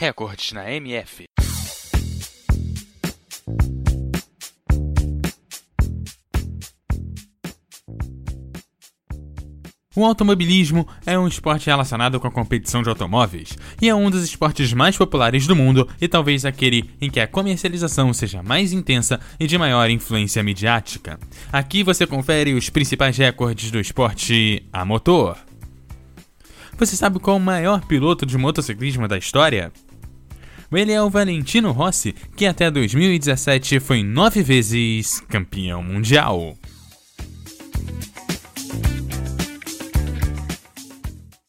Recordes na MF. O automobilismo é um esporte relacionado com a competição de automóveis e é um dos esportes mais populares do mundo e talvez aquele em que a comercialização seja mais intensa e de maior influência midiática. Aqui você confere os principais recordes do esporte a motor. Você sabe qual o maior piloto de motociclismo da história? Ele é o Valentino Rossi, que até 2017 foi nove vezes campeão mundial.